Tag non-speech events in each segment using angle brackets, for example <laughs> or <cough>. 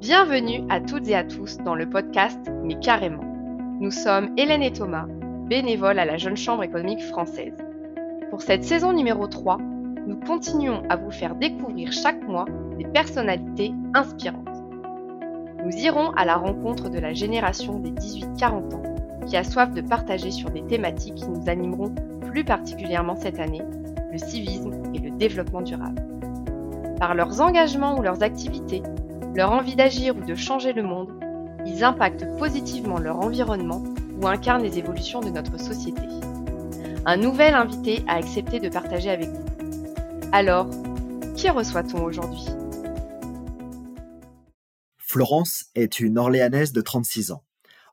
Bienvenue à toutes et à tous dans le podcast Mais carrément. Nous sommes Hélène et Thomas, bénévoles à la Jeune Chambre économique française. Pour cette saison numéro 3, nous continuons à vous faire découvrir chaque mois des personnalités inspirantes. Nous irons à la rencontre de la génération des 18-40 ans qui a soif de partager sur des thématiques qui nous animeront plus particulièrement cette année, le civisme et le développement durable. Par leurs engagements ou leurs activités, leur envie d'agir ou de changer le monde, ils impactent positivement leur environnement ou incarnent les évolutions de notre société. Un nouvel invité a accepté de partager avec vous. Alors, qui reçoit-on aujourd'hui? Florence est une Orléanaise de 36 ans.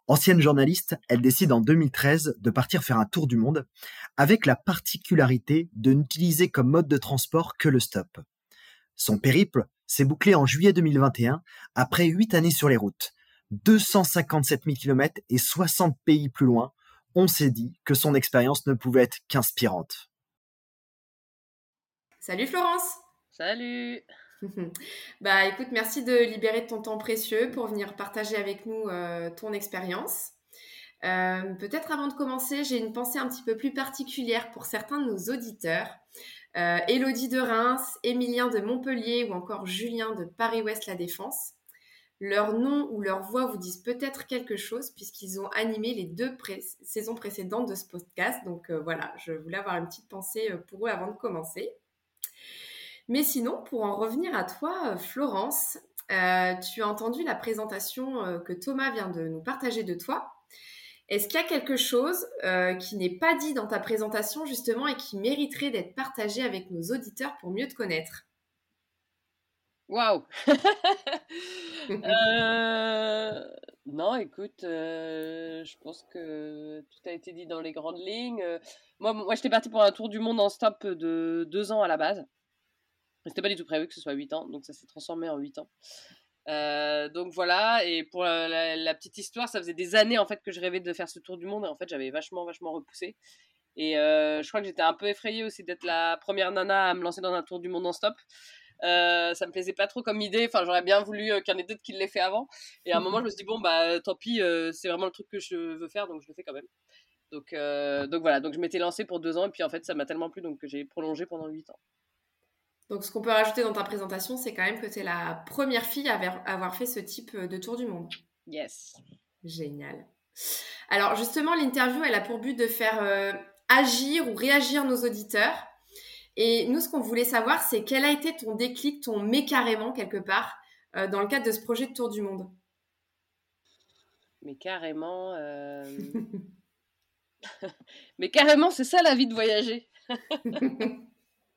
Ancienne journaliste, elle décide en 2013 de partir faire un tour du monde, avec la particularité de n'utiliser comme mode de transport que le stop. Son périple s'est bouclé en juillet 2021, après 8 années sur les routes. 257 000 km et 60 pays plus loin, on s'est dit que son expérience ne pouvait être qu'inspirante. Salut Florence Salut <laughs> Bah écoute, merci de libérer ton temps précieux pour venir partager avec nous euh, ton expérience. Euh, peut-être avant de commencer, j'ai une pensée un petit peu plus particulière pour certains de nos auditeurs. Euh, Élodie de Reims, Émilien de Montpellier ou encore Julien de Paris-Ouest La Défense. Leur nom ou leur voix vous disent peut-être quelque chose puisqu'ils ont animé les deux saisons précédentes de ce podcast. Donc voilà, je voulais avoir une petite pensée pour eux avant de commencer. Mais sinon, pour en revenir à toi, Florence, tu as entendu la présentation que Thomas vient de nous partager de toi. Est-ce qu'il y a quelque chose euh, qui n'est pas dit dans ta présentation justement et qui mériterait d'être partagé avec nos auditeurs pour mieux te connaître? Waouh <laughs> euh, Non, écoute, euh, je pense que tout a été dit dans les grandes lignes. Moi, moi j'étais partie pour un tour du monde en stop de deux ans à la base. C'était pas du tout prévu que ce soit huit ans, donc ça s'est transformé en huit ans. Euh, donc voilà, et pour la, petite histoire, ça faisait des années en fait que je rêvais de faire ce tour du monde et en fait j'avais vachement vachement repoussé. Et euh, je crois que j'étais un peu effrayée aussi d'être la première nana à me lancer dans un tour du monde en stop. Euh, ça me plaisait pas trop comme idée. Enfin, j'aurais bien voulu qu'il y en ait d'autres qui l'aient fait avant. Et à un moment, je me suis dit bon bah tant pis, c'est vraiment le truc que je veux faire, donc je le fais quand même. Donc donc voilà, donc je m'étais lancée pour deux ans et puis en fait ça m'a tellement plu donc que j'ai prolongé pendant huit ans. Donc, ce qu'on peut rajouter dans ta présentation, c'est quand même que tu es la première fille à avoir fait ce type euh, de tour du monde. Yes. Génial. Alors, justement, l'interview, elle a pour but de faire euh, agir ou réagir nos auditeurs. Et nous, ce qu'on voulait savoir, c'est quel a été ton déclic, ton mais carrément, quelque part, euh, dans le cadre de ce projet de tour du monde? Mais carrément. <laughs> mais carrément, c'est ça la vie de voyager. <laughs>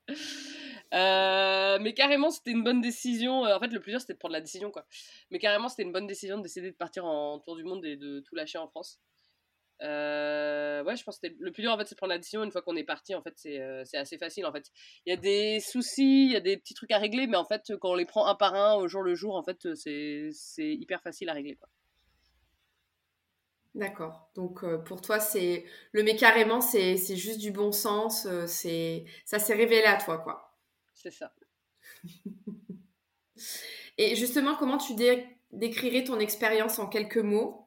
<laughs> Euh, mais carrément, c'était une bonne décision. Euh, en fait, le plus dur, c'était de prendre la décision, quoi. Mais carrément, c'était une bonne décision de décider de partir en tour du monde et de tout lâcher en France. Euh, ouais, je pense que le plus dur, en fait, c'est de prendre la décision. Une fois qu'on est parti, en fait, c'est assez facile, en fait. Il y a des soucis, il y a des petits trucs à régler, mais en fait, quand on les prend un par un, au jour le jour, en fait, c'est hyper facile à régler. D'accord. Donc pour toi, c'est le mais carrément, c'est juste du bon sens. c'est ça s'est révélé à toi, quoi. C'est ça. <laughs> Et justement, comment tu décrirais ton expérience en quelques mots?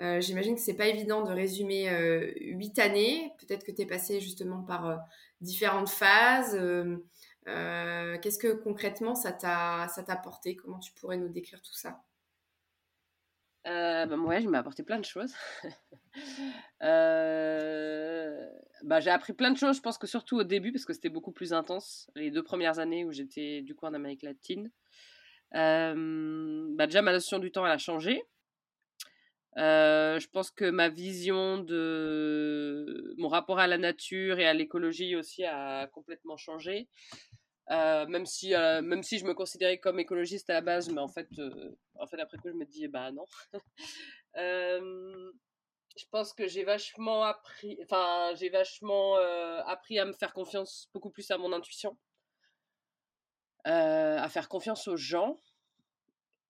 Euh, J'imagine que c'est pas évident de résumer euh, huit années. Peut-être que tu es passé justement par euh, différentes phases. Qu'est-ce que concrètement ça t'a apporté? Comment tu pourrais nous décrire tout ça? Euh, bah, ouais, je m'ai apporté plein de choses. <laughs> euh, bah, j'ai appris plein de choses, je pense que surtout au début, parce que c'était beaucoup plus intense, les deux premières années où j'étais du coup en Amérique latine. Euh, bah, déjà, ma notion du temps, elle a changé. Euh, je pense que ma vision de mon rapport à la nature et à l'écologie aussi a complètement changé. Euh, même si même si je me considérais comme écologiste à la base mais en fait en fait après coup je me dis bah non <laughs> je pense que j'ai vachement appris enfin j'ai vachement appris à me faire confiance beaucoup plus à mon intuition. À faire confiance aux gens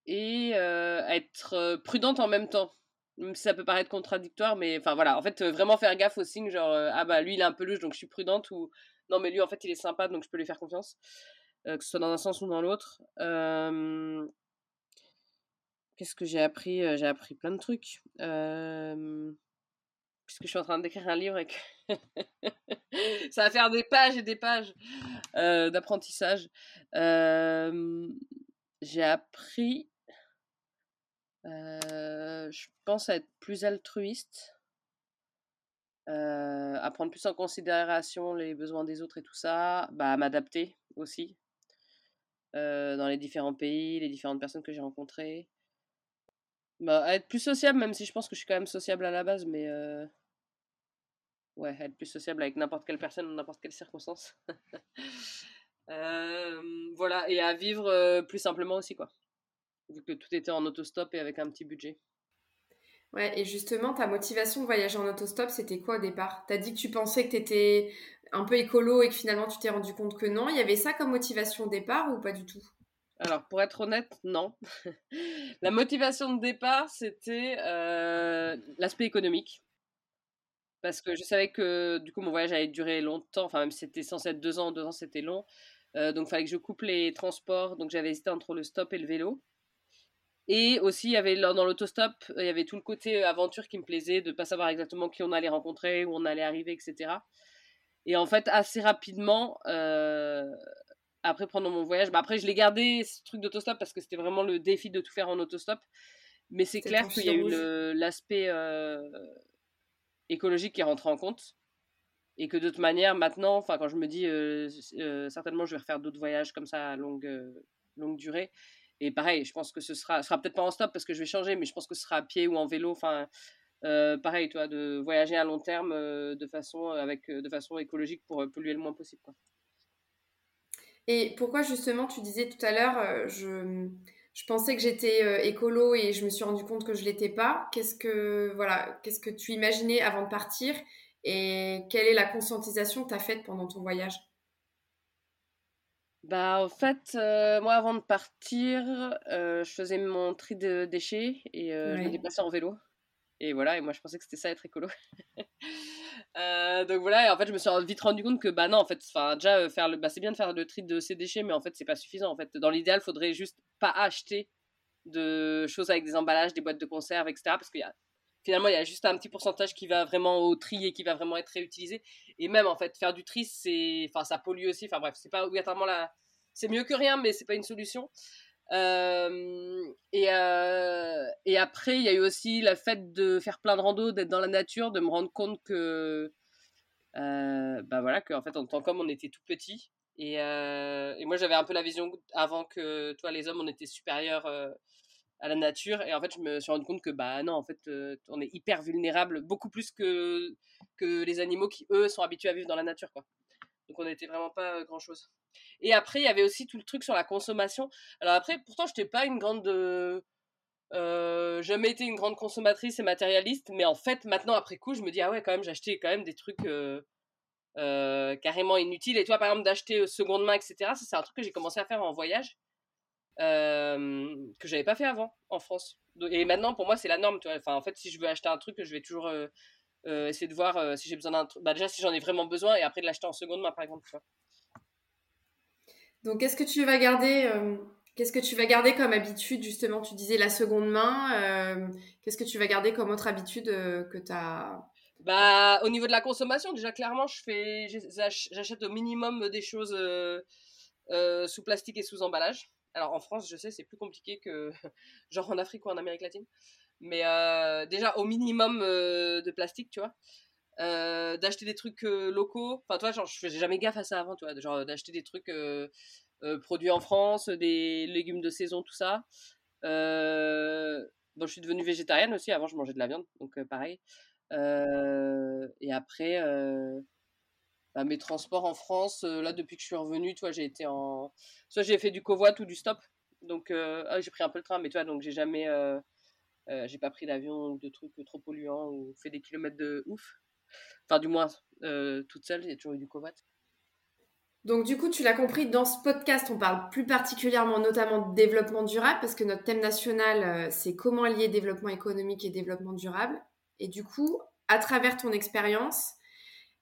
et à être prudente en même temps. Même si ça peut paraître contradictoire mais enfin voilà. En fait vraiment faire gaffe aux signes genre ah bah lui il est un peu louche donc je suis prudente ou non mais lui en fait il est sympa donc je peux lui faire confiance euh, que ce soit dans un sens ou dans l'autre Qu'est-ce que j'ai appris? J'ai appris plein de trucs. puisque je suis en train d'écrire un livre et que <laughs> ça va faire des pages et des pages d'apprentissage. j'ai appris, je pense, à être plus altruiste. à prendre plus en considération les besoins des autres et tout ça, bah, à m'adapter aussi dans les différents pays, les différentes personnes que j'ai rencontrées. Bah, à être plus sociable, même si je pense que je suis quand même sociable à la base, mais ouais, être plus sociable avec n'importe quelle personne dans n'importe quelle circonstance. <laughs> voilà, et à vivre plus simplement aussi, quoi. Vu que tout était en autostop et avec un petit budget. Ouais, et justement, ta motivation de voyager en autostop, c'était quoi au départ? T'as dit que tu pensais que t'étais un peu écolo et que finalement tu t'es rendu compte que non. Il y avait ça comme motivation au départ ou pas du tout? Alors, pour être honnête, non. <laughs> la motivation de départ, c'était euh, l'aspect économique. Parce que je savais que du coup, mon voyage allait durer longtemps. Enfin, même si c'était censé être deux ans, deux ans, c'était long. Euh, donc, il fallait que je coupe les transports. Donc, j'avais hésité entre le stop et le vélo. Et aussi, il y avait dans l'autostop, il y avait tout le côté aventure qui me plaisait, de ne pas savoir exactement qui on allait rencontrer, où on allait arriver, etc. Et en fait, assez rapidement, euh, après prendre mon voyage, bah après, je l'ai gardé, ce truc d'autostop, parce que c'était vraiment le défi de tout faire en autostop. Mais c'est clair qu'il y a eu l'aspect euh, écologique qui rentre en compte. Et que de toute manière, maintenant, enfin, quand je me dis euh, certainement je vais refaire d'autres voyages comme ça à longue, longue durée, et pareil, je pense que ce sera, sera peut-être pas en stop parce que je vais changer, mais je pense que ce sera à pied ou en vélo. Enfin, euh, pareil, toi, de voyager à long terme euh, de façon avec de façon écologique pour polluer le moins possible. Quoi. Et pourquoi justement tu disais tout à l'heure, euh, je, je pensais que j'étais écolo et je me suis rendu compte que je l'étais pas. Qu'est-ce que voilà, qu'est-ce que tu imaginais avant de partir et quelle est la conscientisation que tu as faite pendant ton voyage? Bah, en fait, euh, moi, avant de partir, euh, je faisais mon tri de déchets et euh, je me déplaçais en vélo. Et voilà, et moi, je pensais que c'était ça être écolo. <laughs> donc voilà, et en fait, je me suis vite rendu compte que, bah non, en fait, déjà, faire le, bah, c'est bien de faire le tri de ces déchets, mais en fait, c'est pas suffisant. En fait, dans l'idéal, faudrait juste pas acheter de choses avec des emballages, des boîtes de conserve, etc. Parce qu'il y a finalement, il y a juste un petit pourcentage qui va vraiment au tri et qui va vraiment être réutilisé. Et même, en fait, faire du tri, c'est, enfin, ça pollue aussi. Enfin, bref, c'est pas obligatoirement la, c'est mieux que rien, mais c'est pas une solution. Euh, et, euh, et après, il y a eu aussi le fait de faire plein de rando, d'être dans la nature, de me rendre compte que, euh, bah voilà, qu'en fait, en tant qu'homme, on était tout petit. Et, et moi, j'avais un peu la vision avant que, toi, les hommes, on était supérieurs à la nature. Et en fait, je me suis rendu compte que, bah non, en fait, euh, on est hyper vulnérable, beaucoup plus que, que les animaux qui, eux, sont habitués à vivre dans la nature, quoi. Donc, on n'était vraiment pas euh, grand-chose. Et après, il y avait aussi tout le truc sur la consommation. Alors après, pourtant, je n'étais pas une grande... Euh, jamais été une grande consommatrice et matérialiste, mais en fait, maintenant, après coup, je me dis, ah ouais, quand même, j'achetais quand même des trucs... Euh, carrément inutiles et toi par exemple d'acheter seconde main etc ça c'est un truc que j'ai commencé à faire en voyage euh, que j'avais pas fait avant en France. Et maintenant, pour moi, c'est la norme. Enfin, en fait, si je veux acheter un truc, je vais toujours euh, euh, essayer de voir si j'ai besoin d'un truc. Bah, déjà, si j'en ai vraiment besoin, et après de l'acheter en seconde main, par exemple. Tu vois. Donc, qu'est-ce que tu vas garder Qu'est-ce que tu vas garder comme habitude Justement, tu disais la seconde main. Qu'est-ce que tu vas garder comme autre habitude que tu as bah, au niveau de la consommation, déjà clairement, je fais, j'achète au minimum des choses sous plastique et sous emballage. Alors en France, je sais, c'est plus compliqué que <laughs> genre en Afrique ou en Amérique latine. Mais euh, déjà, au minimum euh, de plastique, tu vois. Euh, d'acheter des trucs locaux. Enfin, toi, genre, je faisais jamais gaffe à ça avant, tu vois. Genre, d'acheter des trucs produits en France, des légumes de saison, tout ça. bon, je suis devenue végétarienne aussi. Avant, je mangeais de la viande, donc pareil. et après bah, mes transports en France, euh, là, depuis que je suis revenue, toi, j'ai été en. Soit j'ai fait du covoit ou du stop. Donc, euh, ah, j'ai pris un peu le train, mais toi, donc j'ai jamais. Euh, j'ai pas pris l'avion ou de trucs trop polluants ou fait des kilomètres de ouf. Enfin, du moins, toute seule, j'ai toujours eu du covoit. Donc du coup, tu l'as compris, dans ce podcast, on parle plus particulièrement notamment de développement durable, parce que notre thème national, c'est comment lier développement économique et développement durable. Et du coup, à travers ton expérience,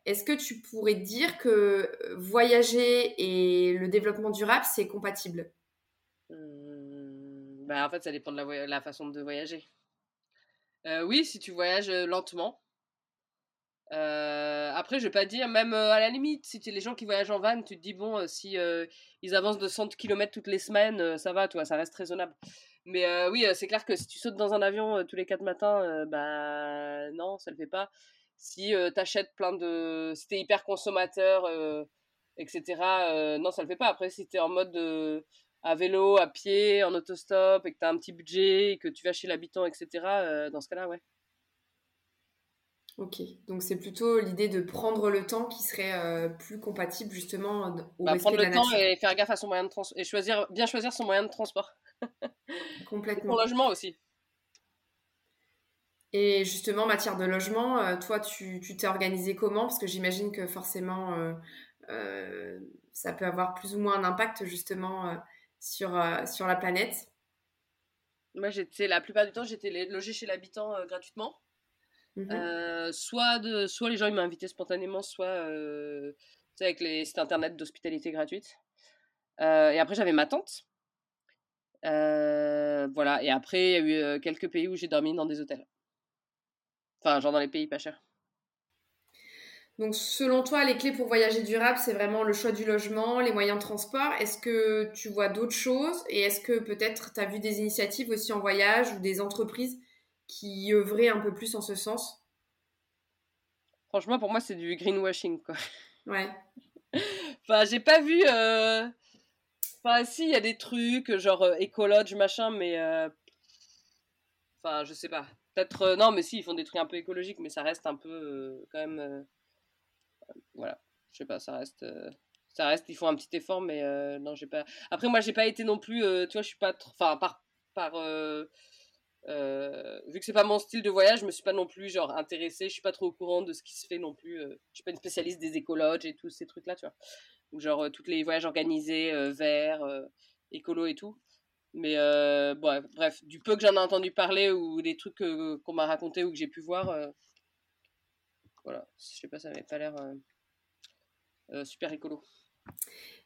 est-ce que tu pourrais dire que euh, voyager et le développement durable, c'est compatible? Mmh, Bah, en fait, ça dépend de la, la façon de voyager. oui, si tu voyages lentement. Après, je vais pas dire, même à la limite, si tu es les gens qui voyagent en van, tu te dis, bon, si ils avancent de 100 km toutes les semaines, ça va, toi, ça reste raisonnable. Mais oui, c'est clair que si tu sautes dans un avion tous les 4 matins, bah non, ça le fait pas. Si tu achètes plein de. Si t'es hyper consommateur, etc., non, ça le fait pas. Après, si t'es en mode à vélo, à pied, en autostop, et que t'as un petit budget, et que tu vas chez l'habitant, etc., dans ce cas-là, ouais. Ok, donc c'est plutôt l'idée de prendre le temps qui serait plus compatible justement au bah, prendre le temps et faire gaffe à son moyen de transport et choisir bien choisir son moyen de transport. <laughs> Complètement. Pour logement aussi. Et justement, en matière de logement, euh, toi, tu t'es organisé comment? Parce que j'imagine que forcément, euh, euh, ça peut avoir plus ou moins un impact justement sur, sur la planète. Moi, j'étais la plupart du temps, j'étais logée chez l'habitant gratuitement. Mmh soit, de, soit les gens ils m'ont invité spontanément, soit avec les sites internet d'hospitalité gratuite. et après, j'avais ma tante euh, voilà, et après, il y a eu euh, quelques pays où j'ai dormi dans des hôtels. Enfin, genre dans les pays pas chers. Donc, selon toi, les clés pour voyager durable, c'est vraiment le choix du logement, les moyens de transport. Est-ce que tu vois d'autres choses? Et est-ce que peut-être tu as vu des initiatives aussi en voyage ou des entreprises qui œuvraient un peu plus en ce sens Franchement, pour moi, c'est du greenwashing, quoi. Ouais. <laughs> enfin, j'ai pas vu. Euh, Enfin, si, il y a des trucs, genre euh, machin, mais. Euh, enfin, je sais pas. Peut-être. Euh, non, mais si, ils font des trucs un peu écologiques, mais ça reste un peu. quand même. voilà. Je sais pas, ça reste. ça reste, ils font un petit effort, mais non, j'ai pas. Après, moi, j'ai pas été non plus. tu vois, je suis pas. Enfin, par. par vu que c'est pas mon style de voyage, je me suis pas non plus genre intéressée, je suis pas trop au courant de ce qui se fait non plus. je suis pas une spécialiste des écologes et tous ces trucs là, tu vois genre euh, toutes les voyages organisés, euh, verts, euh, écolo et tout. Mais bon, bref, du peu que j'en ai entendu parler ou des trucs qu'on m'a raconté ou que j'ai pu voir, voilà, je sais pas, ça n'avait pas l'air super écolo.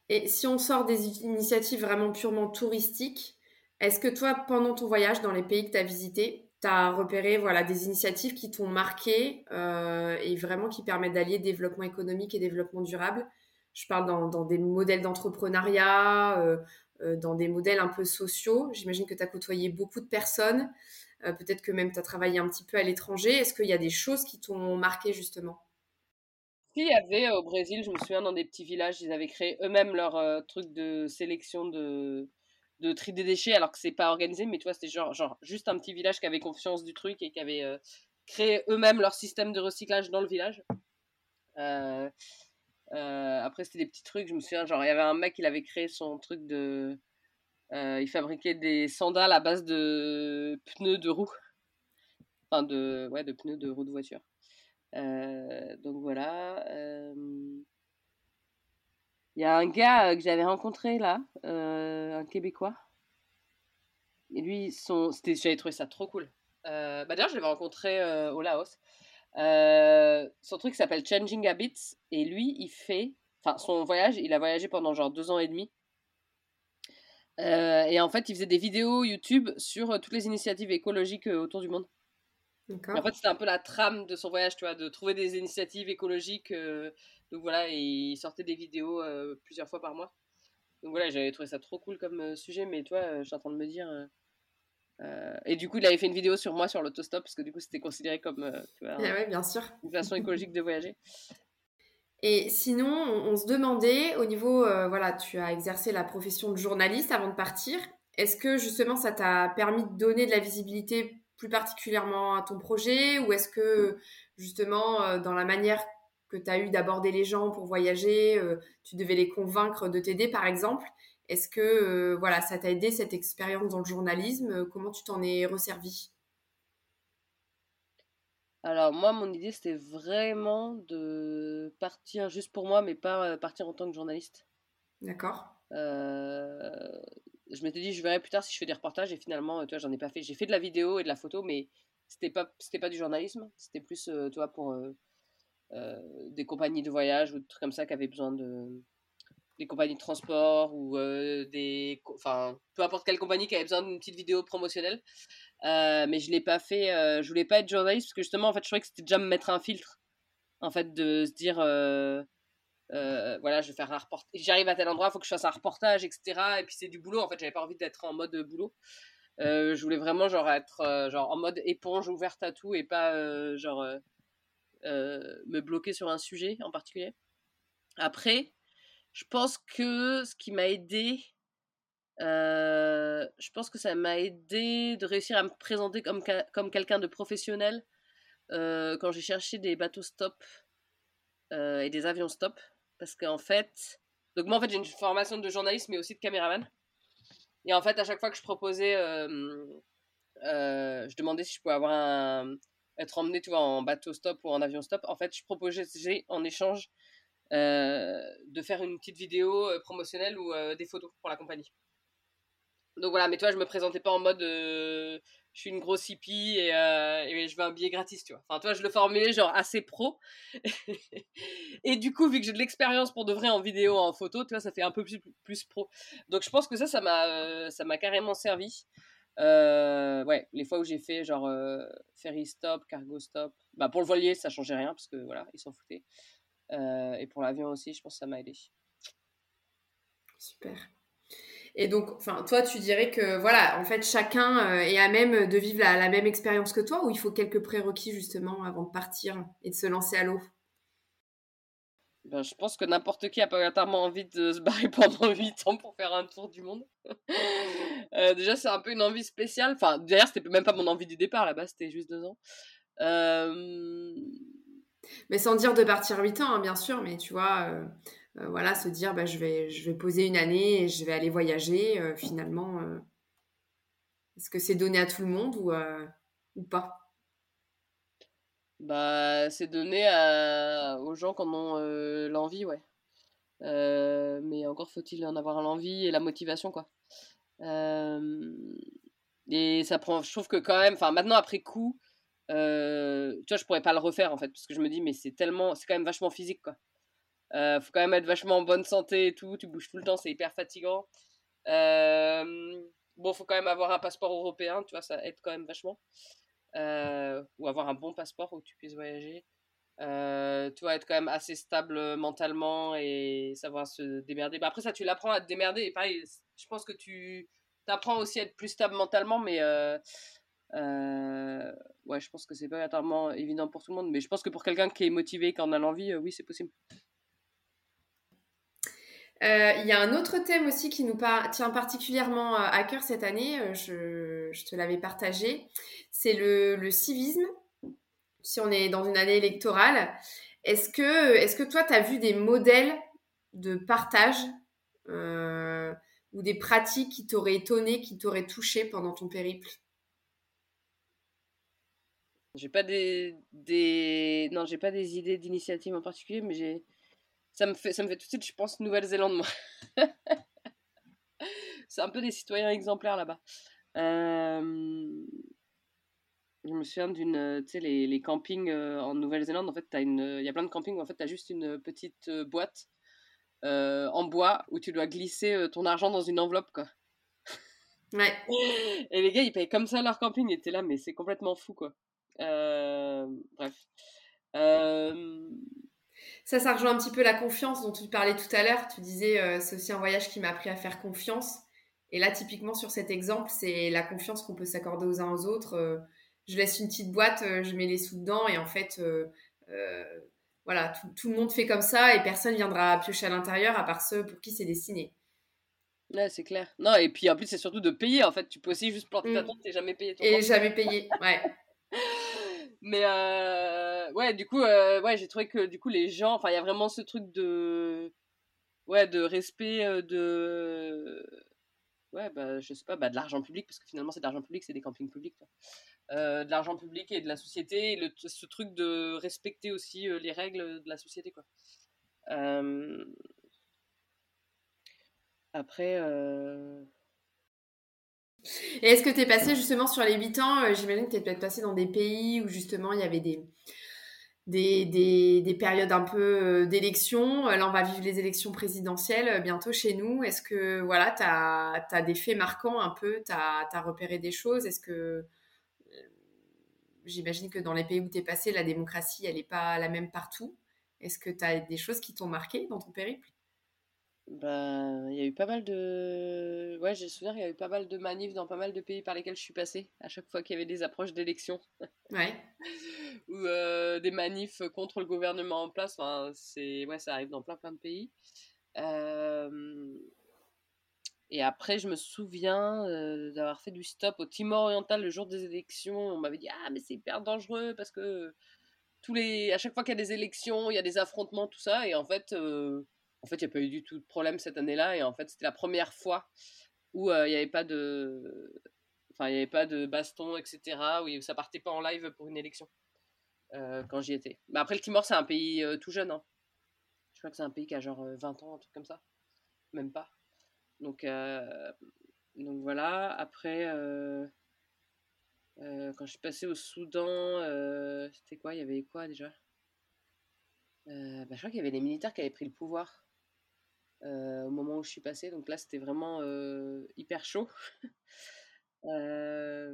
Et si on sort des initiatives vraiment purement touristiques, est-ce que toi, pendant ton voyage dans les pays que tu as visités, tu as repéré voilà, des initiatives qui t'ont marqué et vraiment qui permettent d'allier développement économique et développement durable? Je parle dans, des modèles d'entrepreneuriat, euh, euh, dans des modèles un peu sociaux. J'imagine que tu as côtoyé beaucoup de personnes. Euh, peut-être que même tu as travaillé un petit peu à l'étranger. Est-ce qu'il y a des choses qui t'ont marqué justement? Il y avait au Brésil, je me souviens, dans des petits villages, ils avaient créé eux-mêmes leur truc de sélection de, de tri des déchets, alors que c'est pas organisé, mais tu vois, c'était genre, genre juste un petit village qui avait confiance du truc et qui avait créé eux-mêmes leur système de recyclage dans le village. Euh, après, c'était des petits trucs. Je me souviens, genre, il y avait un mec, il avait créé son truc de. Euh, il fabriquait des sandales à base de pneus de roues. Enfin, de, ouais, de pneus de roues de voiture. Euh, donc voilà. Il y a un gars que j'avais rencontré là, un Québécois. Et lui, son, j'avais trouvé ça trop cool. bah D'ailleurs, je l'avais rencontré au Laos. Euh, son truc s'appelle Changing Habits et lui, il fait, enfin, son voyage, il a voyagé pendant genre deux ans et demi. Euh, et en fait, il faisait des vidéos YouTube sur euh, toutes les initiatives écologiques autour du monde. En fait, c'était un peu la trame de son voyage, tu vois, de trouver des initiatives écologiques. Donc voilà, et il sortait des vidéos plusieurs fois par mois. Donc voilà, j'avais trouvé ça trop cool comme sujet, mais toi, je suis en train de me dire, euh, et du coup, il avait fait une vidéo sur moi sur l'autostop parce que du coup, c'était considéré comme euh, ah bien sûr. une façon écologique de voyager. Et sinon, on, se demandait au niveau, euh, voilà, tu as exercé la profession de journaliste avant de partir. Est-ce que justement ça t'a permis de donner de la visibilité plus particulièrement à ton projet ou est-ce que justement dans la manière que tu as eu d'aborder les gens pour voyager, tu devais les convaincre de t'aider par exemple est-ce que euh, voilà, ça t'a aidé cette expérience dans le journalisme? Euh, Comment tu t'en es resservi alors moi, mon idée, c'était vraiment de partir juste pour moi, mais pas euh, partir en tant que journaliste. D'accord. je m'étais dit, je verrai plus tard si je fais des reportages, et finalement, tu vois, j'en ai pas fait. J'ai fait de la vidéo et de la photo, mais c'était pas, c'était pas du journalisme. C'était plus, tu vois, pour des compagnies de voyage ou des trucs comme ça qui avaient besoin de, des compagnies de transport ou des. Enfin, peu importe quelle compagnie qui avait besoin d'une petite vidéo promotionnelle. mais je l'ai pas fait. je voulais pas être journaliste parce que justement, en fait, je trouvais que c'était déjà me mettre un filtre. En fait, de se dire. voilà, je vais faire un reportage. J'arrive à tel endroit, il faut que je fasse un reportage, etc. Et puis c'est du boulot. En fait, j'avais pas envie d'être en mode boulot. je voulais vraiment genre être genre en mode éponge ouverte à tout et pas genre me bloquer sur un sujet en particulier. Après, je pense que ce qui m'a aidé, je pense que ça m'a aidé de réussir à me présenter comme, comme quelqu'un de professionnel quand j'ai cherché des bateaux stop et des avions stop. Parce qu'en fait, donc moi en fait j'ai une formation de journaliste mais aussi de caméraman. Et en fait à chaque fois que je proposais, je demandais si je pouvais avoir un, être emmené tu en bateau stop ou en avion stop, en fait je proposais en échange euh, de faire une petite vidéo euh, promotionnelle ou euh, des photos pour la compagnie. Donc voilà, mais toi, je me présentais pas en mode je suis une grosse hippie et, je veux un billet gratis, tu vois. Enfin, toi, je le formulais genre assez pro. <laughs> et du coup, vu que j'ai de l'expérience pour de vrai en vidéo, en photo, tu vois, ça fait un peu plus, plus pro. Donc je pense que ça, ça m'a, ça m'a carrément servi. Ouais, les fois où j'ai fait genre ferry stop, cargo stop. Bah, pour le voilier, ça changeait rien parce que voilà, ils s'en foutaient. Euh, et pour l'avion aussi, je pense que ça m'a aidé. Super. Et donc, toi, tu dirais que voilà, en fait, chacun euh, est à même de vivre la, même expérience que toi, ou il faut quelques prérequis justement avant de partir et de se lancer à l'eau? Ben, je pense que n'importe qui a pas vraiment envie de se barrer <laughs> pendant 8 ans pour faire un tour du monde. <laughs> Euh, déjà, c'est un peu une envie spéciale. Enfin, d'ailleurs, c'était même pas mon envie du départ là-bas, c'était juste deux ans. Euh, mais sans dire de partir 8 ans, hein, bien sûr, mais tu vois, euh, voilà, se dire, bah, je, vais, je vais poser une année et je vais aller voyager, finalement, est-ce que c'est donné à tout le monde ou, ou pas? Bah, c'est donné à, aux gens qui en ont l'envie, ouais. mais encore faut-il en avoir l'envie et la motivation, quoi. et ça prend, je trouve que quand même, enfin, maintenant, après coup, euh, tu vois, je pourrais pas le refaire en fait, parce que je me dis, mais c'est tellement, c'est quand même vachement physique quoi. Euh, faut quand même être vachement en bonne santé et tout, tu bouges tout le temps, c'est hyper fatigant. Euh, bon, faut quand même avoir un passeport européen, tu vois, ça aide quand même vachement. Euh, ou avoir un bon passeport où tu puisses voyager. Euh, tu vois, être quand même assez stable mentalement et savoir se démerder. Bah, après, ça, tu l'apprends à te démerder. Je pense que tu apprends aussi à être plus stable mentalement, mais euh, ouais, je pense que c'est pas tellement évident pour tout le monde, mais je pense que pour quelqu'un qui est motivé, qui en a l'envie, euh, oui, c'est possible. Euh, il y a un autre thème aussi qui nous tient particulièrement à cœur cette année, je, je te l'avais partagé, c'est le, civisme. Si on est dans une année électorale, est-ce que, est que toi, tu as vu des modèles de partage ou des pratiques qui t'auraient étonné, qui t'auraient touché pendant ton périple? J'ai pas des, des... non, j'ai pas des idées d'initiative en particulier, mais j'ai ça me fait ça me fait tout de suite je pense Nouvelle-Zélande moi. <laughs> c'est un peu des citoyens exemplaires là-bas. Euh, je me souviens d'une tu sais les, les campings euh, en Nouvelle-Zélande en fait il y a plein de campings où en fait tu as juste une petite euh, boîte en bois où tu dois glisser ton argent dans une enveloppe quoi. Ouais. Et les gars, ils payent comme ça leur camping. Ils étaient là, mais c'est complètement fou, quoi. Euh, bref. Euh, ça, ça rejoint un petit peu la confiance dont tu parlais tout à l'heure. Tu disais, euh, c'est aussi un voyage qui m'a appris à faire confiance. Et là, typiquement, sur cet exemple, c'est la confiance qu'on peut s'accorder aux uns aux autres. je laisse une petite boîte, je mets les sous dedans, et en fait, voilà, tout, le monde fait comme ça, et personne viendra piocher à l'intérieur, à part ceux pour qui c'est destiné. Ouais, c'est clair. Non, et puis en plus, c'est surtout de payer, en fait. Tu peux aussi juste planter ta mm. tente et jamais payer ton Et jamais payer, <laughs> ouais. Mais euh, ouais, du coup, euh, ouais, j'ai trouvé que du coup les gens, enfin, il y a vraiment ce truc de, ouais, de respect euh, de, ouais, bah, je sais pas, bah, de l'argent public parce que finalement c'est de l'argent public, c'est des campings publics, de l'argent public et de la société, et le, ce truc de respecter aussi les règles de la société, quoi. Après. Et est-ce que tu es passé justement sur les 8 ans euh, J'imagine que tu es peut-être passé dans des pays où justement il y avait des, des, des, des, périodes un peu d'élections. Là, on va vivre les élections présidentielles bientôt chez nous. Est-ce que voilà, tu as, des faits marquants un peu? Tu as, as, repéré des choses? Est-ce que j'imagine que dans les pays où tu es passé, la démocratie, elle n'est pas la même partout. Est-ce que tu as des choses qui t'ont marqué dans ton périple? Ben, il y a eu pas mal de. Ouais, j'ai souvenir qu'il y a eu pas mal de manifs dans pas mal de pays par lesquels je suis passée, à chaque fois qu'il y avait des approches d'élections. Ouais. <laughs> Ou euh, des manifs contre le gouvernement en place. Enfin, c'est... Ouais, ça arrive dans plein plein de pays. Euh... Et après, je me souviens euh, d'avoir fait du stop au Timor oriental le jour des élections. On m'avait dit Ah, mais c'est hyper dangereux parce que tous les... à chaque fois qu'il y a des élections, il y a des affrontements, tout ça. Et en fait, euh, en fait il n'y a pas eu du tout de problème cette année-là. Et en fait, c'était la première fois où euh, il n'y avait pas de. Enfin, il avait pas de baston, etc. Où ça partait pas en live pour une élection quand j'y étais. Mais après, le Timor, c'est un pays tout jeune. Hein. Je crois que c'est un pays qui a genre 20 ans, un truc comme ça. Même pas. Donc, euh, donc voilà. Après, euh, euh, quand je suis passée au Soudan, c'était quoi? Il y avait quoi déjà? Bah, Je crois qu'il y avait les militaires qui avaient pris le pouvoir au moment où je suis passée. Donc là, c'était vraiment hyper chaud. <laughs> bah,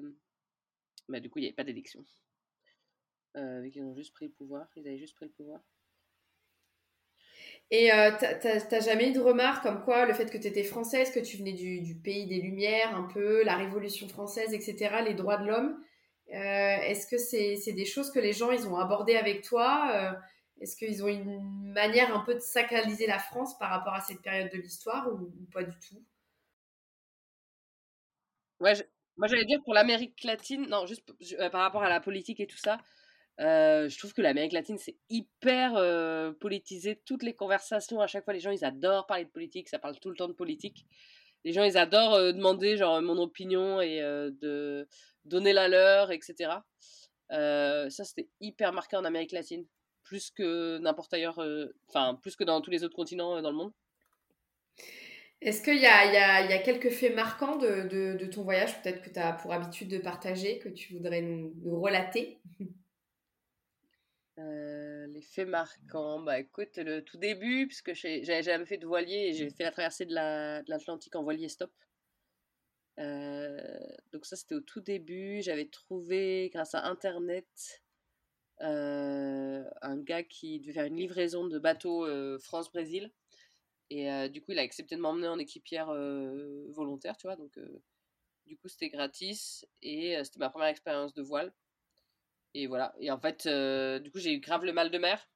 du coup, il n'y avait pas d'élection. ont juste pris le pouvoir. Ils avaient juste pris le pouvoir. Et euh, t'as jamais eu de remarques comme quoi le fait que tu étais française, que tu venais du, pays des Lumières, un peu, la Révolution française, etc., les droits de l'homme, euh, est-ce que c'est des choses que les gens ils ont abordées avec toi euh, Est-ce qu'ils ont une manière un peu de sacraliser la France par rapport à cette période de l'histoire ou, pas du tout? Moi j'allais dire pour l'Amérique latine, non, juste euh, par rapport à la politique et tout ça, euh, je trouve que l'Amérique latine, c'est hyper euh, politisé. Toutes les conversations, à chaque fois, les gens, ils adorent parler de politique. Ça parle tout le temps de politique. Les gens, ils adorent demander genre mon opinion et de donner la leur, etc. ça, c'était hyper marqué en Amérique latine, plus que n'importe ailleurs, enfin plus que dans tous les autres continents dans le monde. Est-ce qu'il y, y, y a, quelques faits marquants de, de, de ton voyage, peut-être que tu as pour habitude de partager, que tu voudrais nous, nous relater? Euh, les faits marquants, bah écoute, le tout début, puisque j'avais jamais fait de voilier et j'ai fait la traversée de l'Atlantique en voilier stop. Euh, donc ça c'était au tout début, j'avais trouvé grâce à internet euh, un gars qui devait faire une livraison de bateau France-Brésil et du coup il a accepté de m'emmener en équipière volontaire, tu vois, donc du coup c'était gratis et c'était ma première expérience de voile. Et voilà. Et en fait, euh, du coup, j'ai eu grave le mal de mer.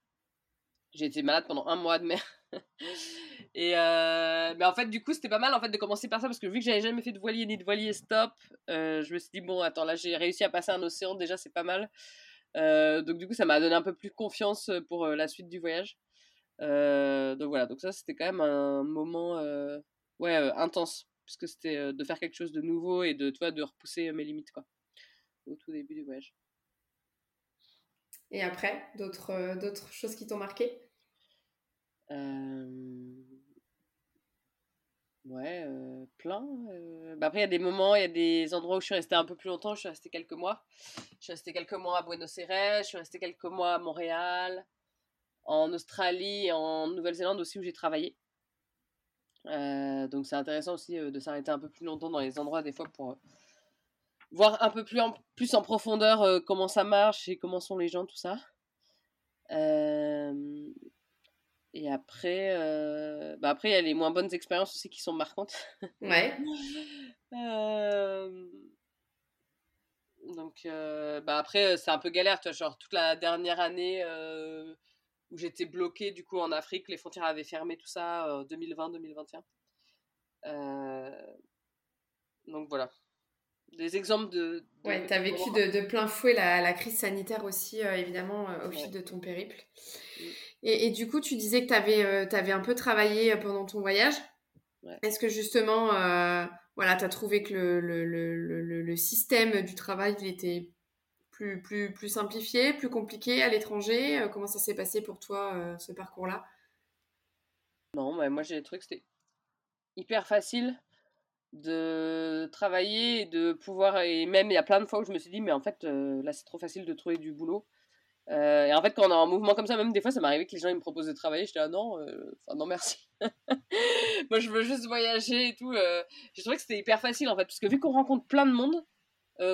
J'ai été malade pendant un mois de mer. <laughs> et euh, mais en fait, du coup, c'était pas mal en fait de commencer par ça parce que vu que j'avais jamais fait de voilier ni de voilier stop, euh, je me suis dit bon, attends, là, j'ai réussi à passer un océan déjà, c'est pas mal. Donc du coup, ça m'a donné un peu plus confiance pour la suite du voyage. donc voilà, donc ça, c'était quand même un moment ouais intense puisque c'était de faire quelque chose de nouveau et de toi de repousser mes limites quoi au tout début du voyage. Et après, d'autres, euh, d'autres choses qui t'ont marqué? Euh, Ouais, euh, plein. Bah après, il y a des moments, il y a des endroits où je suis restée un peu plus longtemps. Je suis restée quelques mois. Je suis restée quelques mois à Buenos Aires. Je suis restée quelques mois à Montréal. En Australie en Nouvelle-Zélande aussi où j'ai travaillé. donc c'est intéressant aussi de s'arrêter un peu plus longtemps dans les endroits des fois pour voir un peu plus en, plus en profondeur euh, comment ça marche et comment sont les gens, tout ça. Euh, et après, euh, bah après, il y a les moins bonnes expériences aussi qui sont marquantes. <laughs> Ouais. donc, bah après, c'est un peu galère, tu vois, genre toute la dernière année où j'étais bloquée du coup en Afrique, les frontières avaient fermé tout ça, 2020-2021. donc voilà des exemples de. ouais, tu as vécu de, plein fouet la, crise sanitaire aussi, euh, évidemment, euh, au fil de ton périple. Et, du coup, tu disais que tu avais, euh, avais, un peu travaillé pendant ton voyage. Est-ce que justement, voilà, tu as trouvé que le, le, le, le, système du travail il était plus, plus, plus simplifié, plus compliqué à l'étranger? Comment ça s'est passé pour toi, ce parcours-là? Non, bah, moi j'ai trouvé que c'était hyper facile de travailler et de pouvoir et même il y a plein de fois où je me suis dit mais en fait euh, là c'est trop facile de trouver du boulot Euh, et en fait, quand on est en mouvement comme ça, même des fois, ça m'arrivait que les gens ils me proposent de travailler. J'étais ah non, euh, non merci. <laughs> Moi, je veux juste voyager et tout. Euh. J'ai trouvé que c'était hyper facile en fait, parce que vu qu'on rencontre plein de monde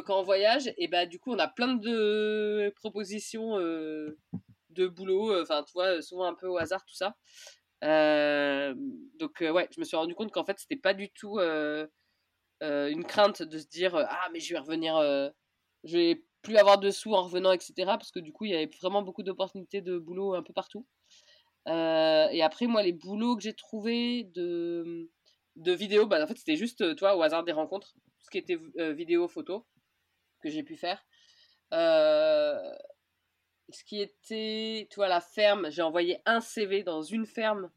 quand on voyage, et bah du coup, on a plein de propositions de boulot. Enfin, tu vois, souvent un peu au hasard tout ça. donc ouais, je me suis rendu compte qu'en fait, c'était pas du tout une crainte de se dire ah mais je vais revenir, je vais plus avoir de sous en revenant, etc. Parce que du coup, il y avait vraiment beaucoup d'opportunités de boulot un peu partout. Euh, et après, moi, les boulots que j'ai trouvés de, de vidéos, bah, en fait, c'était juste, toi, au hasard des rencontres, ce qui était euh, vidéo, photo, que j'ai pu faire. Euh, ce qui était, tu vois, la ferme, j'ai envoyé un CV dans une ferme.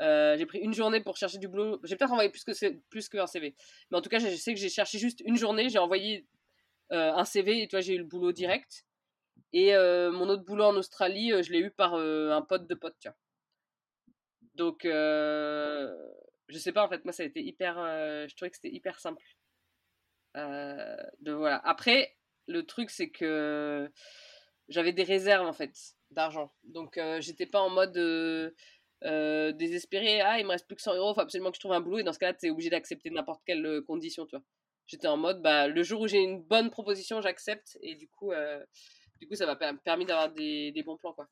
j'ai pris une journée pour chercher du boulot. J'ai peut-être envoyé plus que plus qu'un CV, mais en tout cas, je sais que j'ai cherché juste une journée. J'ai envoyé euh, un CV et toi j'ai eu le boulot direct. Et euh, mon autre boulot en Australie, euh, je l'ai eu par un pote de pote, vois. Donc, je sais pas, en fait, moi ça a été hyper. je trouvais que c'était hyper simple. de voilà. Après, le truc c'est que j'avais des réserves en fait d'argent. Donc, j'étais pas en mode. désespéré, ah il me reste plus que 100 euros, faut absolument que je trouve un boulot et dans ce cas-là, tu es obligé d'accepter n'importe quelle condition, tu vois j'étais en mode bah, le jour où j'ai une bonne proposition, j'accepte. Et du coup, euh, du coup ça m'a permis d'avoir des, des, bons plans. Quoi.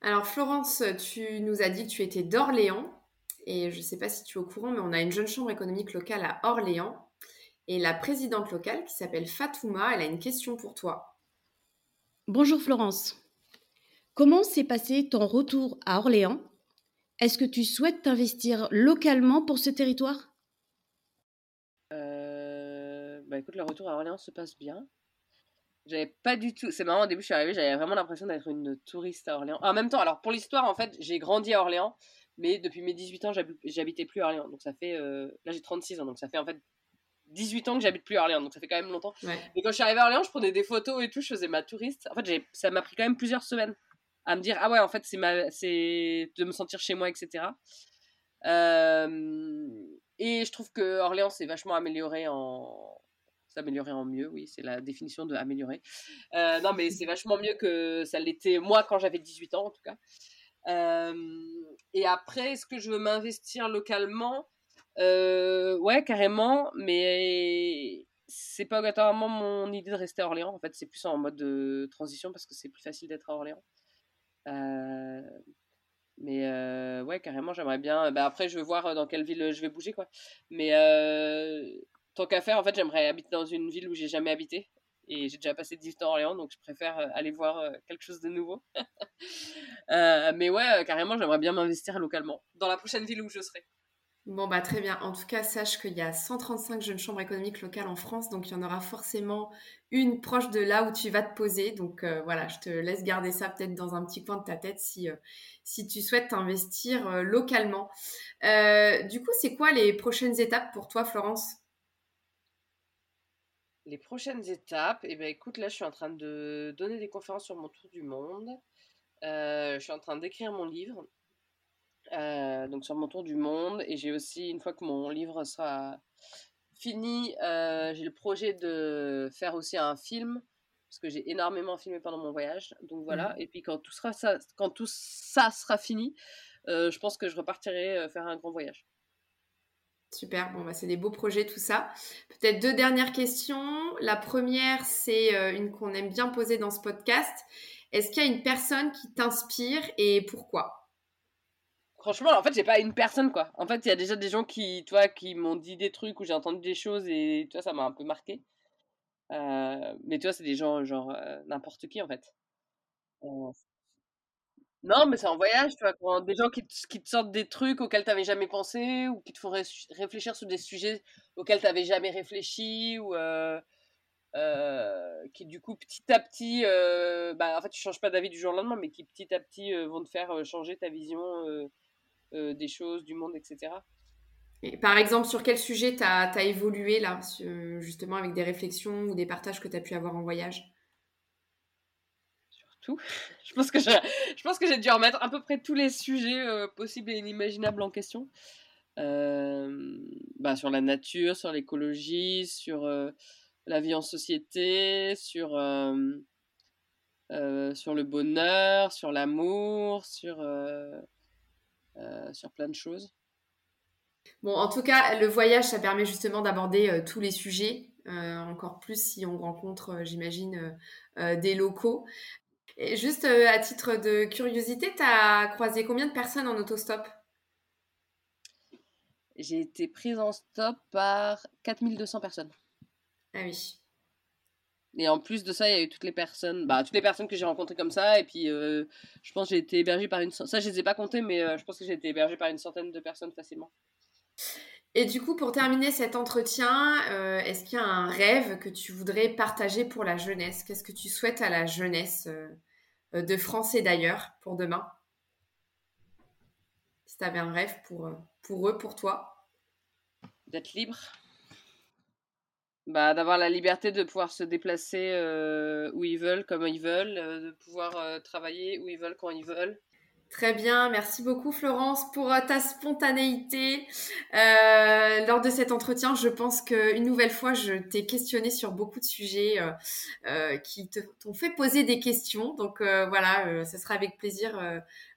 Alors, Florence, tu nous as dit que tu étais d'Orléans. Et je ne sais pas si tu es au courant, mais on a une jeune chambre économique locale à Orléans. Et la présidente locale, qui s'appelle Fatouma, elle a une question pour toi. Bonjour Florence. Comment s'est passé ton retour à Orléans? Est-ce que tu souhaites t'investir localement pour ce territoire? Bah écoute, le retour à Orléans se passe bien. J'avais pas du tout. C'est marrant, au début, je suis arrivée, j'avais vraiment l'impression d'être une touriste à Orléans. En même temps, alors pour l'histoire, en fait, j'ai grandi à Orléans, mais depuis mes 18 ans, j'habitais plus à Orléans. Donc ça fait. Euh, là, j'ai 36 ans, donc ça fait en fait 18 ans que j'habite plus à Orléans, donc ça fait quand même longtemps. Et quand je suis arrivée à Orléans, je prenais des photos et tout, je faisais ma touriste. En fait, ça m'a pris quand même plusieurs semaines à me dire ah ouais, en fait, c'est ma... c'est de me sentir chez moi, etc. Euh... Et je trouve que Orléans s'est vachement amélioré en s'améliorer en mieux, oui, c'est la définition de améliorer. Euh, non, mais c'est vachement mieux que ça l'était moi quand j'avais 18 ans, en tout cas. Euh, et après, est-ce que je veux m'investir localement? Euh, Ouais, carrément, mais c'est pas obligatoirement mon idée de rester à Orléans. En fait, c'est plus en mode de transition parce que c'est plus facile d'être à Orléans. mais ouais, carrément, j'aimerais bien. Bah, après, je veux voir dans quelle ville je vais bouger, quoi. Mais tant qu'à faire, en fait, j'aimerais habiter dans une ville où j'ai jamais habité. Et j'ai déjà passé 18 ans à Orléans, donc je préfère euh, aller voir euh, quelque chose de nouveau. <laughs> Euh, mais ouais, carrément, j'aimerais bien m'investir localement, dans la prochaine ville où je serai. Bon, bah très bien. En tout cas, sache qu'il y a 135 jeunes chambres économiques locales en France, donc il y en aura forcément une proche de là où tu vas te poser. Donc voilà, je te laisse garder ça peut-être dans un petit coin de ta tête si, si tu souhaites t'investir localement. du coup, c'est quoi les prochaines étapes pour toi, Florence? Les prochaines étapes, eh ben écoute, là je suis en train de donner des conférences sur mon tour du monde. Euh, je suis en train d'écrire mon livre, euh, donc sur mon tour du monde, et j'ai aussi, une fois que mon livre sera fini, euh, j'ai le projet de faire aussi un film, parce que j'ai énormément filmé pendant mon voyage. Donc voilà, mmh. et puis quand tout, sera ça, quand tout ça sera fini, je pense que je repartirai faire un grand voyage. Super, bon, bah, c'est des beaux projets tout ça. Peut-être deux dernières questions. La première, c'est euh, une qu'on aime bien poser dans ce podcast. Est-ce qu'il y a une personne qui t'inspire et pourquoi? Franchement, en fait, j'ai pas une personne quoi. En fait, il y a déjà des gens qui, toi, qui m'ont dit des trucs ou j'ai entendu des choses et toi, ça m'a un peu marqué. Euh, mais toi, c'est des gens genre euh, n'importe qui en fait. Non, mais c'est en voyage, tu vois, des gens qui te, sortent des trucs auxquels tu n'avais jamais pensé, ou qui te font réfléchir sur des sujets auxquels tu n'avais jamais réfléchi, ou euh, euh, qui du coup petit à petit, euh, bah, en fait tu changes pas d'avis du jour au lendemain, mais qui petit à petit vont te faire changer ta vision des choses, du monde, etc. Et par exemple, sur quel sujet tu évolué là, justement avec des réflexions ou des partages que tu as pu avoir en voyage? <laughs> je pense que j'ai dû remettre à peu près tous les sujets euh, possibles et inimaginables en question. Euh, bah, sur la nature, sur l'écologie, sur euh, la vie en société, sur le bonheur, sur l'amour, sur plein de choses. Bon, en tout cas, le voyage, ça permet justement d'aborder tous les sujets, encore plus si on rencontre, j'imagine, des locaux. Et juste à titre de curiosité, tu as croisé combien de personnes en autostop? J'ai été prise en stop par 4200 personnes. Ah oui. Et en plus de ça, il y a eu toutes les personnes, bah, toutes les personnes que j'ai rencontrées comme ça. Et puis, euh, je pense que j'ai été hébergée par une. Ça, je ne les ai pas comptées, mais euh, je pense que j'ai été hébergée par une centaine de personnes facilement. Et du coup, pour terminer cet entretien, euh, est-ce qu'il y a un rêve que tu voudrais partager pour la jeunesse? Qu'est-ce que tu souhaites à la jeunesse de France et d'ailleurs pour demain. Si tu avais un rêve pour, pour eux, pour toi. D'être libre. Bah, d'avoir la liberté de pouvoir se déplacer euh, où ils veulent, comme ils veulent, euh, de pouvoir euh, travailler où ils veulent, quand ils veulent. Très bien, merci beaucoup Florence pour ta spontanéité lors de cet entretien. Je pense qu'une nouvelle fois, je t'ai questionné sur beaucoup de sujets qui t'ont fait poser des questions. Donc voilà, ce sera avec plaisir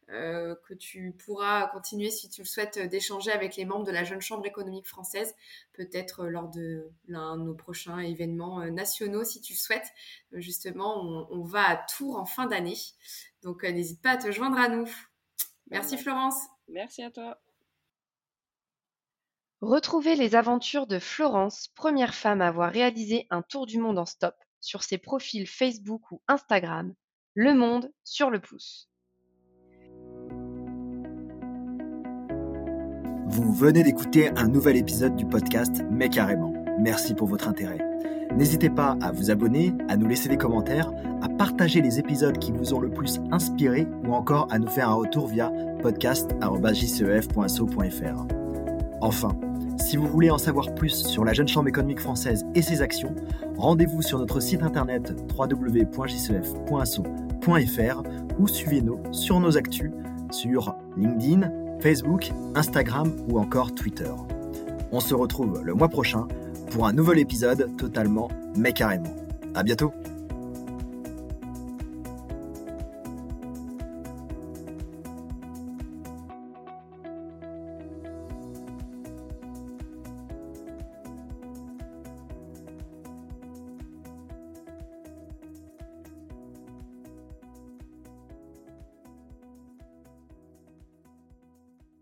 euh, que tu pourras continuer, si tu le souhaites, d'échanger avec les membres de la Jeune Chambre économique française, peut-être euh, lors de l'un de nos prochains événements euh, nationaux, si tu le souhaites. Justement, on, va à Tours en fin d'année. Donc, n'hésite pas à te joindre à nous. Merci Florence. Merci à toi. Retrouvez les aventures de Florence, première femme à avoir réalisé un tour du monde en stop, sur ses profils Facebook ou Instagram, Le Monde sur le pouce. Vous venez d'écouter un nouvel épisode du podcast Mais carrément. Merci pour votre intérêt. N'hésitez pas à vous abonner, à nous laisser des commentaires, à partager les épisodes qui vous ont le plus inspiré ou encore à nous faire un retour via podcast.jcef.so.fr. Enfin, si vous voulez en savoir plus sur la Jeune Chambre économique française et ses actions, rendez-vous sur notre site internet www.jcef.so.fr ou suivez-nous sur nos actus sur LinkedIn, Facebook, Instagram ou encore Twitter. On se retrouve le mois prochain pour un nouvel épisode totalement mais carrément. À bientôt!